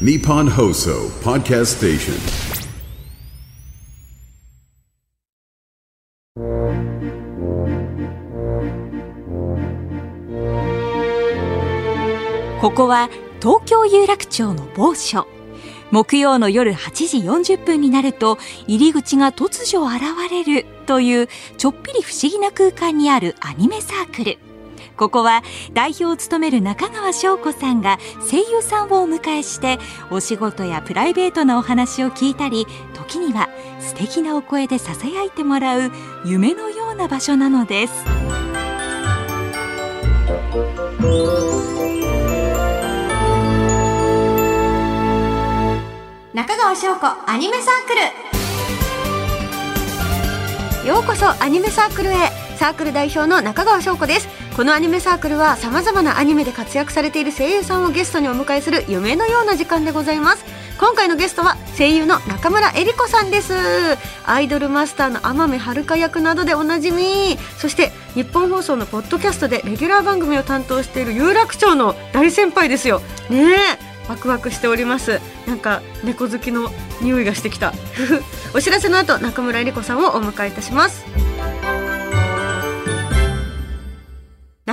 Nippon Hoso Podcast Station. ここは東京有楽町の某所木曜の夜8時40分になると入り口が突如現れるというちょっぴり不思議な空間にあるアニメサークルここは代表を務める中川翔子さんが声優さんをお迎えしてお仕事やプライベートなお話を聞いたり時には素敵なお声でささやいてもらう夢のような場所なのです。中川翔子アニメサークル。ようこそアニメサークルへ。サークル代表の中川翔子です。このアニメサークルは様々なアニメで活躍されている声優さんをゲストにお迎えする夢のような時間でございます。今回のゲストは声優の中村江里子さんです。アイドルマスターの天海遥役などでおなじみ。そして日本放送のポッドキャストでレギュラー番組を担当している有楽町の大先輩ですよ。ねえワクワクしております。なんか猫好きの匂いがしてきた。お知らせの後中村えり子さんをお迎えいたします。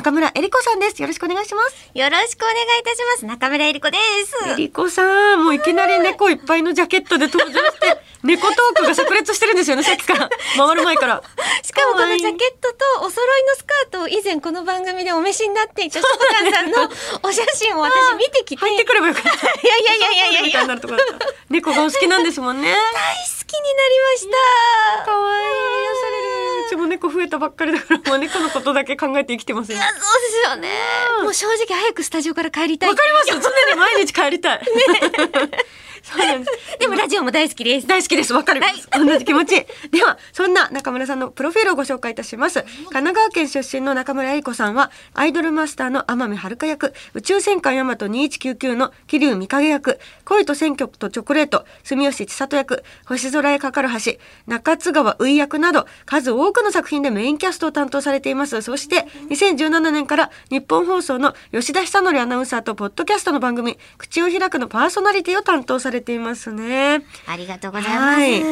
中村えり子さんです。よろしくお願いします。よろしくお願いいたします。中村えり子です。えり子さんもういきなり猫いっぱいのジャケットで登場して 猫トークが炸裂してるんですよねさっきから。回る前から。しかもこかわいい。のジャケットとお揃いのスカートを以前この番組でお召しになっていたしょこたんさんのお写真を私見てきて。入ってくればよかった。いやいやいやいやいや猫がお好きなんですもんね。大好きになりました。可愛い癒されるうちも猫増えたばっかりだからもう猫のことだけ考えて生きてますよいや、そうですよね。もう正直早くスタジオから帰りたい。わかります常に毎日帰りたい。そうなんです。でもラジオも大好きです。大好きです。わかります。同じ気持ち。では、そんな中村さんのプロフィールをご紹介いたします。神奈川県出身の中村江里子さんは、アイドルマスターの天海遥役、宇宙戦艦ヤマト2199の桐生美影役、恋と選挙とチョコレート、住吉千里役、星空へかかる橋、中津川うい役など、数多くの作品でメインキャストを担当されています。そして、2017年から日本放送の吉田久典アナウンサーとポッドキャストの番組、口を開くのパーソナリティを担当されていますね。ありがとうございます。はい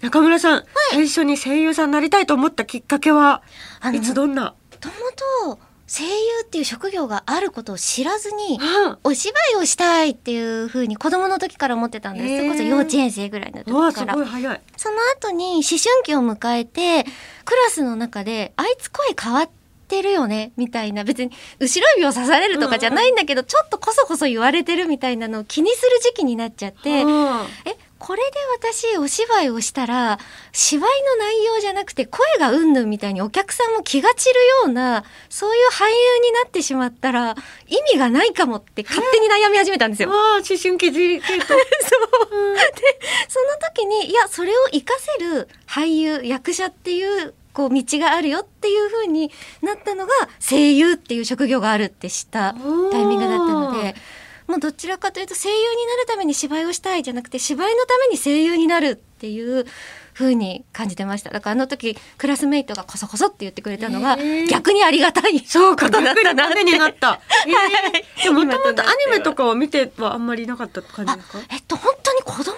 中村さん、最初に声優さんになりたいと思ったきっかけは、いつどんな、もともと声優っていう職業があることを知らずに、うんお芝居をしたいっていう風に子供の時から思ってたんです。へーそれこそ幼稚園生ぐらいの時から。ごい早い。その後に思春期を迎えて、クラスの中で、あいつ声変わってるよね？みたいな、別に後ろ指を刺されるとかじゃないんだけど、ちょっとこそこそ言われてるみたいなのを気にする時期になっちゃって、うん。え、これで私お芝居をしたら、芝居の内容じゃなくて声がうんぬんみたいにお客さんも気が散るような、そういう俳優になってしまったら、意味がないかもって勝手に悩み始めたんですよ。わあ、思春期。そう。で、その時に、いや、それを活かせる俳優、役者っていう、こう、道があるよっていうふうになったのが、声優っていう職業があるって知ったタイミングだったので、もうどちらかというと声優になるために芝居をしたいじゃなくて、芝居のために声優になるっていう風に感じてました。だからあの時、クラスメイトがコソコソって言ってくれたのが逆にありがたいそうか、ことだったなって。になった。えーでももともとアニメとかを見てはあんまりなかった感じですか？えっと、本当に子供の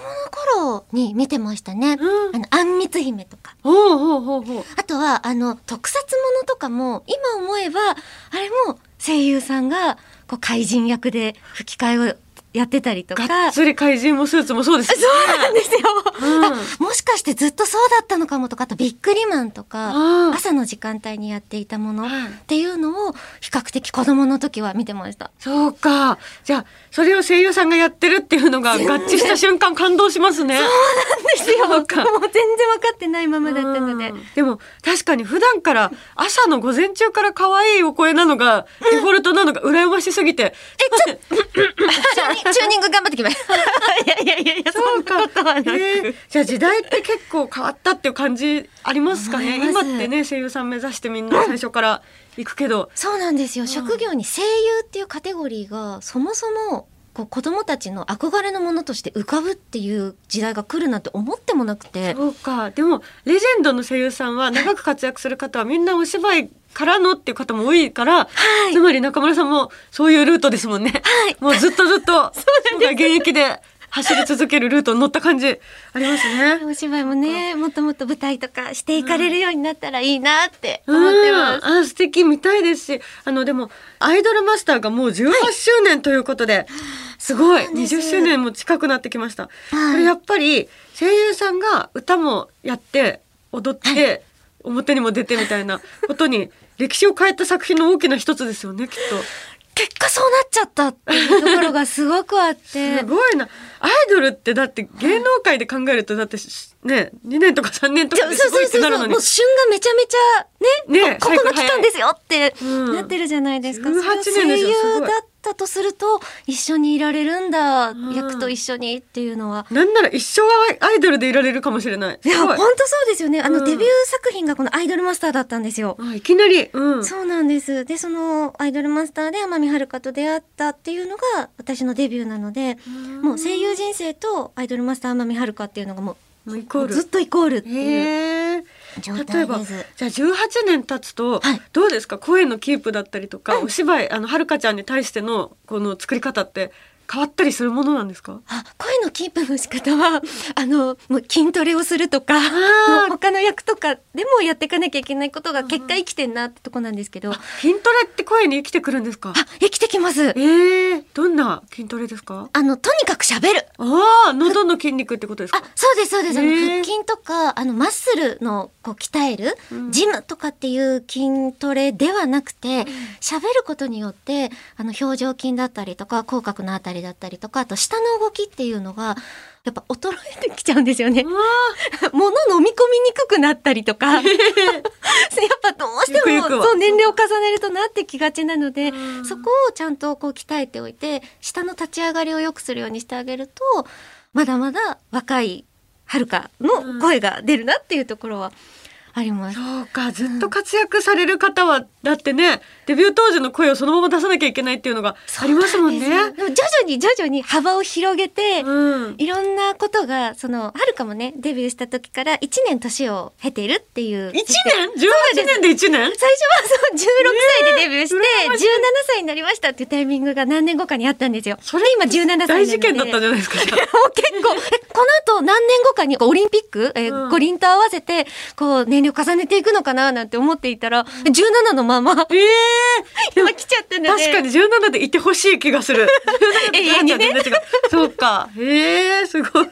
頃に見てましたね。うんあの、あんみつ姫とか。ほうほうほうほう。あとは、あの、特撮ものとかも、今思えば、あれも声優さんが、こう、怪人役で吹き替えをやってたりとか。がっつり怪人もスーツもそうです。そうなんですよ、うんあもしかしてずっとそうだったのかもとかあとビックリマンとかうん朝の時間帯にやっていたものっうんていうのを比較的子供の時は見てました。そうか。じゃあ、それを声優さんがやってるっていうのが合致した瞬間感動しますね。ですよ。もう全然分かってないままだったので。うんでも確かに普段から朝の午前中から可愛いお声なのがデフォルトなのが羨ましすぎて。チューニングチューニング頑張ってきます。いやいやいやいや、そんなことはなく。えーじゃあ時代って結構変わったっていう感じありますかね？今ってね声優さん目指してみんな最初から行くけど。そうなんですよ。職業に声優っていうカテゴリーがそもそもこう子供たちの憧れのものとして浮かぶっていう時代が来るなんて思ってもなくて。そうか。でもレジェンドの声優さんは長く活躍する方はみんなお芝居からのっていう方も多いから、はい。つまり中村さんもそういうルートですもんね。はい。もうずっとずっと、現役で走り続けるルートに乗った感じありますね。お芝居もねもっともっと舞台とかしていかれるようになったらいいなって思ってます。うん。あ素敵見たいですしあのでもアイドルマスターがもう18周年ということで、すごい。そうなんです。20周年も近くなってきました、はい。これやっぱり声優さんが歌もやって踊って、表にも出てみたいなことに歴史を変えた作品の大きな一つですよねきっと。結果そうなっちゃったっていうところがすごくあって。すごいな。アイドルってだって芸能界で考えるとだってしね2年とか3年とかすごいってなるのに。もう旬がめちゃめちゃねねこここの期間ですよってうんなってるじゃないですか、18それ年ですよすごい。だったとすると一緒にいられるんだ、うん役と一緒にっていうのは。なんなら一生アイドルでいられるかもしれない。いや本当そうですよね。あの、うん。デビュー作品がこのアイドルマスターだったんですよ。あいきなり、うん、そうなんです。でそのアイドルマスターで天海遥と出会ったっていうのが私のデビューなのでもう声優人生とアイドルマスター天海遥っていうのがももうずっとイコールっていう例えばじゃあ18年経つと、はい。どうですか？声のキープだったりとか、お芝居あのはるかちゃんに対してのこの作り方って変わったりするものなんですか？あ声のキープの仕方はあのもう筋トレをするとか他の役とかでもやっていかなきゃいけないことが結果生きてんなってとこなんですけど、あ筋トレって声に生きてくるんですか？生きてきますえー、どんな筋トレですか？あのとにかく喋る。ああ喉の筋肉ってことですか？あそうですそうです。あのへー。腹筋とかあのマッスルのこう鍛える、うん。ジムとかっていう筋トレではなくて喋、ることによってあの表情筋だったりとか口角のあたりだったりとかあと舌の動きっていうのがやっぱ衰えてきちゃうんですよね。物飲み込みにくくなったりとか。やっぱどうしてもそう年齢を重ねるとなってきがちなのでうん。そこをちゃんとこう鍛えておいて下の立ち上がりを良くするようにしてあげるとまだまだ若いはるかの声が出るなっていうところはあります。そうかずっと活躍される方は、だってねデビュー当時の声をそのまま出さなきゃいけないっていうのがありますもんね。でも徐々に徐々に幅を広げて、うん、いろんなことがそのはるかもねデビューした時から1年年を経ているっていう1年 ?18 年で1年？最初はそう16歳でデビューして、17歳になりましたっていうタイミングが何年後かにあったんですよ。それで今17歳大事件だったんじゃないですか？結構えこの後何年後かにオリンピック、えーうん五輪と合わせてこう年齢を重ねていくのかななんて思っていたら、17のままええ今来ちゃったので確かに17でいてほしい気がする。永遠にねそうか。ええすごい。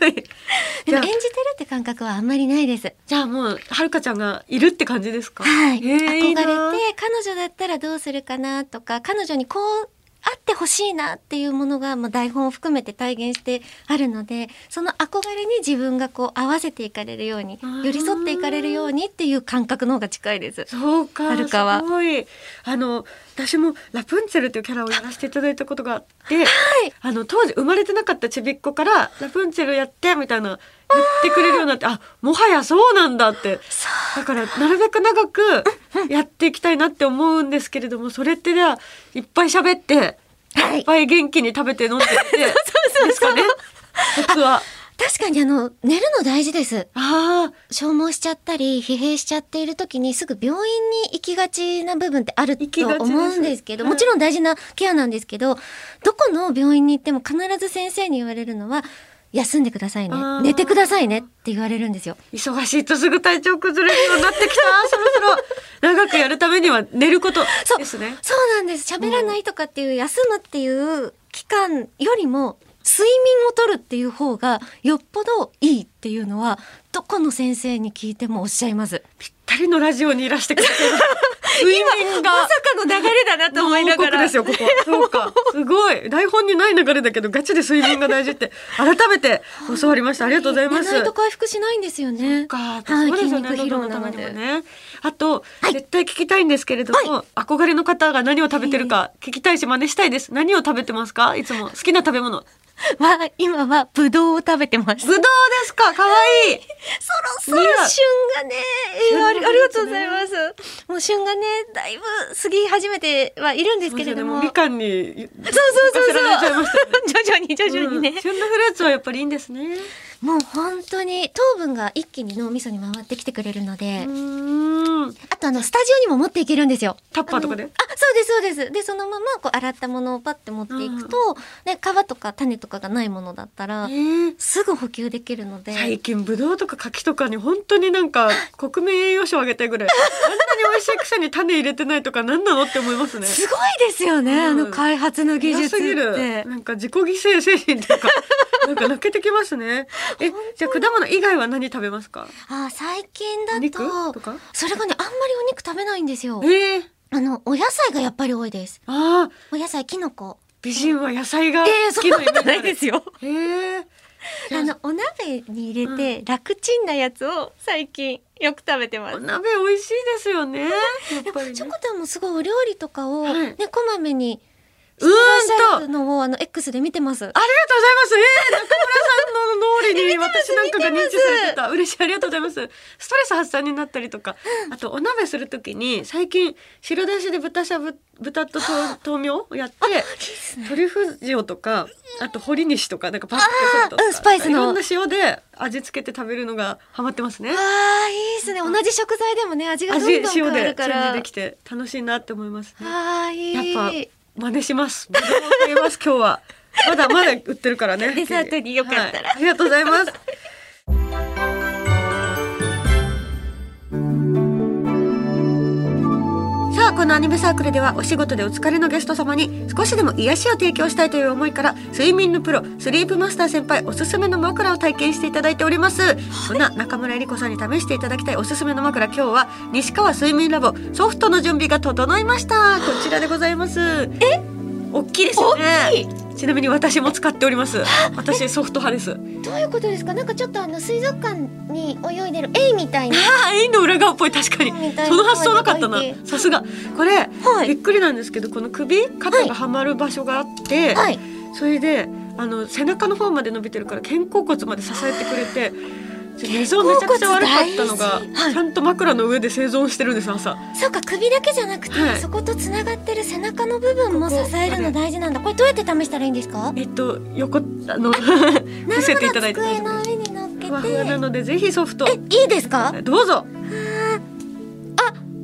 演じてるって感覚はあんまりないです。じゃあもうはるかちゃんがいるって感じですか。はい、憧れて彼女だったらどうするかなとか彼女にこうあってほしいなっていうものが、まあ、台本を含めて体現してあるのでその憧れに自分がこう合わせていかれるように寄り添っていかれるようにっていう感覚の方が近いです。そうか。はすごい。あの私もラプンツェルというキャラをやらせていただいたことがあって、あの当時生まれてなかったちびっ子からラプンツェルやってみたいな言ってくれるようになって、あもはやそうなんだって。だからなるべく長く やっていきたいなって思うんですけれども、それってじゃあいっぱい喋って、はい。いっぱい元気に食べて飲んでって、ですかね？コツは。確かにあの寝るの大事です。ああ、消耗しちゃったり疲弊しちゃっている時にすぐ病院に行きがちな部分ってあると思うんですけどはいもちろん大事なケアなんですけどどこの病院に行っても必ず先生に言われるのは休んでくださいね寝てくださいねって言われるんですよ。忙しいとすぐ体調崩れるようになってきた。そろそろ長くやるためには寝ることそうですね。そうなんです喋らないとかっていう休むっていう期間よりも睡眠をとるっていう方がよっぽどいいっていうのはどこの先生に聞いてもおっしゃいます。ぴったりのラジオにいらしてくれてる。睡眠が。まさかの流れだなと思いながら。ですよ、ここ。そうか。すごい。台本にない流れだけど、ガチで睡眠が大事って、改めて教わりました。ありがとうございます。寝ないと回復しないんですよね。そうです筋よね。肉疲労な喉のので。ね。あと、絶対聞きたいんですけれども、憧れの方が何を食べてるか聞きたいし、真似したいです。何を食べてますか？いつも好きな食べ物。は、今はブドウを食べてます。ぶどうですか？可愛いそろそろ旬がね、えーありがとうございます。もう旬がね、だいぶ過ぎ始めてはいるんですけれども。みかんに、そうそうそうそう。徐々に。に徐々にね、うん旬のフルーツはやっぱりいいんですねもう本当に糖分が一気に脳みそに回ってきてくれるので、あとあのスタジオにも持っていけるんですよ。タッパーとかで？あそうですそうです。でそのままこう洗ったものをパッて持っていくと、ね皮とか種とかがないものだったら、えー。すぐ補給できるので。最近ぶどうとか柿とかに本当になんか国民栄養賞あげたいぐらい。あんなに美味しいくせに種入れてないとか何なのって思いますね。すごいですよね、うん。あの開発の技術っ早すぎる。て。なんか自己犠牲精神とか なんか泣けてきますねえじゃあ果物以外は何食べますか？あ最近だとそれがねあんまりお肉食べないんですよえ。ー、あのお野菜がやっぱり多いです。あーお野菜キノコ。美人は野菜がええ好きなイメージあるすよ。えー、あのお鍋に入れて楽ちんなやつを最近よく食べてます。お鍋美味しいですよねやっぱりねチョコタンもすごいお料理とかをはいね、こまめにうーんとるのをあの X で見てます。ありがとうございます。えー、中村さんの脳裏に私なんかが認知されてた。嬉しい。ありがとうございます。ストレス発散になったりとか、あとお鍋するときに最近白だしで豚しゃぶ、豚と豆豆苗をやって、トリュフ塩とか、あと堀西とか、なんかパックソルトとか、うんスパイスのいろんな塩で味付けて食べるのがハマってますね。ああいいですね。同じ食材でもね味がどんど味ん変わ塩でチるから。ェンジできて楽しいなって思いますね。ああいい。やっぱ真似します今日は。まだまだ売ってるからね。デザートによかったら。はい。ありがとうございます。さあこのアニメサークルではお仕事でお疲れのゲスト様に少しでも癒しを提供したいという思いから睡眠のプロスリープマスター先輩おすすめの枕を体験していただいております、そんな中村えり子さんに試していただきたいおすすめの枕今日は西川睡眠ラボソフトの準備が整いました。こちらでございます。え？大きいですよねちなみに私も使っております。私ソフト派です。どういうことですか？なんかちょっとあの水族館に泳いでるエイみたいな。ああ、エイの裏側っぽい確かに。その発想なかったな。さすが。これ、はい。びっくりなんですけどこの首肩がはまる場所があって、はい。それであの背中の方まで伸びてるから肩甲骨まで支えてくれて寝相めちゃくちゃ悪かったのが、はい。ちゃんと枕の上で生存してるんです朝。そうか首だけじゃなくて、はい。そことつながってる背中の部分も支えるの大事なんだ。これどうやって試したらいいんですか？えっと横あのな 伏せていただいて机の上に乗っけふわふわなてのでぜひソフト。えいいですか？どうぞ。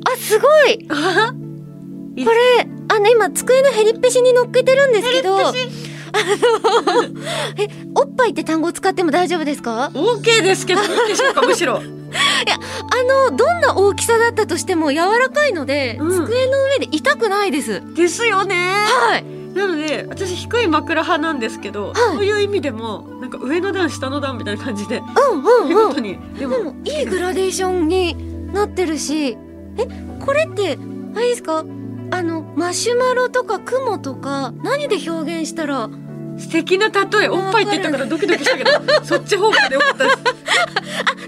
あすごい。これあの今机のヘリッペシに乗っけてるんですけど えおっぱいって単語を使っても大丈夫ですか？OK ですけどいいでしょうかむしろ。あのどんな大きさだったとしても柔らかいので、うん。机の上で痛くないです。ですよね。はい。なので私低い枕派なんですけど、はい。そういう意味でもなんか上の段下の段みたいな感じでうんうんうん。見事に。でもいいグラデーションになってるしえこれってあれですか？あのマシュマロとか雲とか何で表現したら素敵な例えおっぱいって言ったからドキドキしたけどそっち方向でよかったです。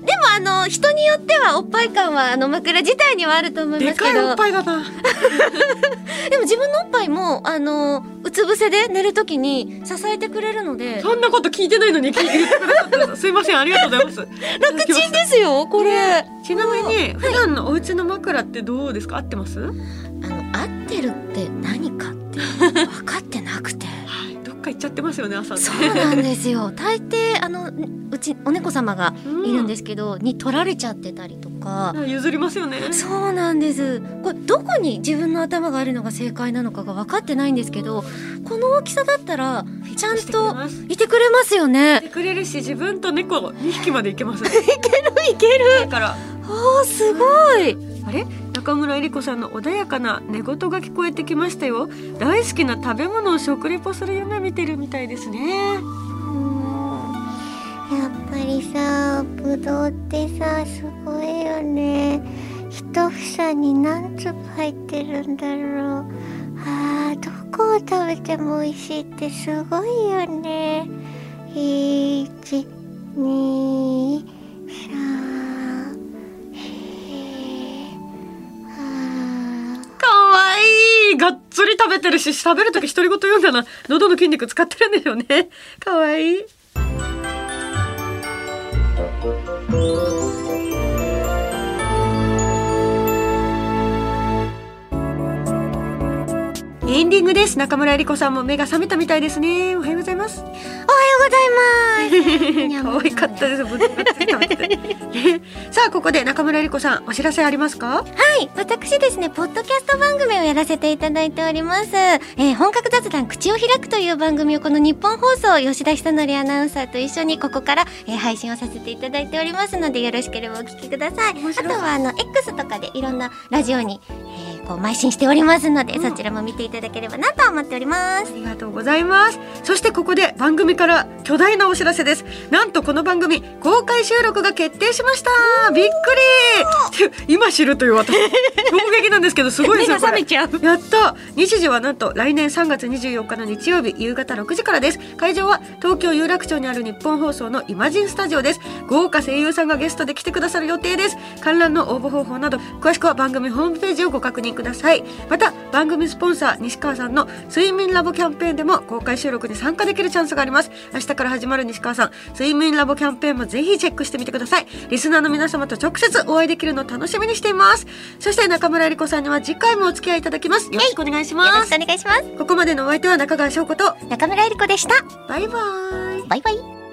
でもあの人によってはおっぱい感はあの枕自体にはあると思いまですかいおけどっぱいだな。でも自分のおっぱいもあのうつ伏せで寝るときに支えてくれるので。そんなこと聞いてないのに聞いてくださす。すいませんありがとうございます。楽ちんですよこれ。ちなみに普段のお家の枕ってどうですか？合ってます、はい、あの合ってるって何かって分かってなくてか行っちゃってますよね朝ね。そうなんですよ。大抵あのうちお猫様がいるんですけど、に取られちゃってたりとか、うん譲りますよね。そうなんです。これどこに自分の頭があるのが正解なのかが分かってないんですけどこの大きさだったらちゃんといてくれますよいねてくれるし自分と猫2匹まで行けますね。いけるだから。あーすごいあれ？中村えり子さんの穏やかな寝言が聞こえてきましたよ。大好きな食べ物を食レポする夢見てるみたいですね。やっぱりさぶどうってさすごいよね。一房に何粒入ってるんだろう。あどこを食べても美味しいってすごいよね。1 2がっつり食べてるし食べる時独り言言うんだな。喉の筋肉使ってるんでしょうね。かわいい。エンディングです。中村えり子さんも目が覚めたみたいですね。おはようございます。ざいます可愛かったです。ぶつぶつ食べててねさあここで中村理子さんお知らせありますか？はい私ですねポッドキャスト番組をやらせていただいております、えー本格雑談口を開くという番組をこの日本放送吉田久典アナウンサーと一緒にここから、えー配信をさせていただいておりますのでよろしくればお聞きくださいあとはあの X とかでいろんなラジオに、えーこう邁進しておりますので、そちらも見ていただければなと思っておりますありがとうございます。そしてここで番組から巨大なお知らせです。なんとこの番組公開収録が決定しました。びっくり。今知るという私衝撃なんですけどすごいです よこれ。ちゃうやった日時はなんと来年3月24日の日曜日夕方6時からです会場は東京有楽町にある日本放送のイマジンスタジオです豪華声優さんがゲストで来てくださる予定です観覧の応募方法など詳しくは番組ホームページをご確認ください。また番組スポンサー西川さんの睡眠ラボキャンペーンでも公開収録に参加できるチャンスがあります。明日から始まる西川さん睡眠ラボキャンペーンもぜひチェックしてみてください。リスナーの皆様と直接お会いできるのを楽しみにしています。そして中村えり子さんには次回もお付き合いいただきます。よろしくお願いしよろしますくお願いします。ここまでのお相手は中川翔子と中村えり子でした。バイバイ。バイバイ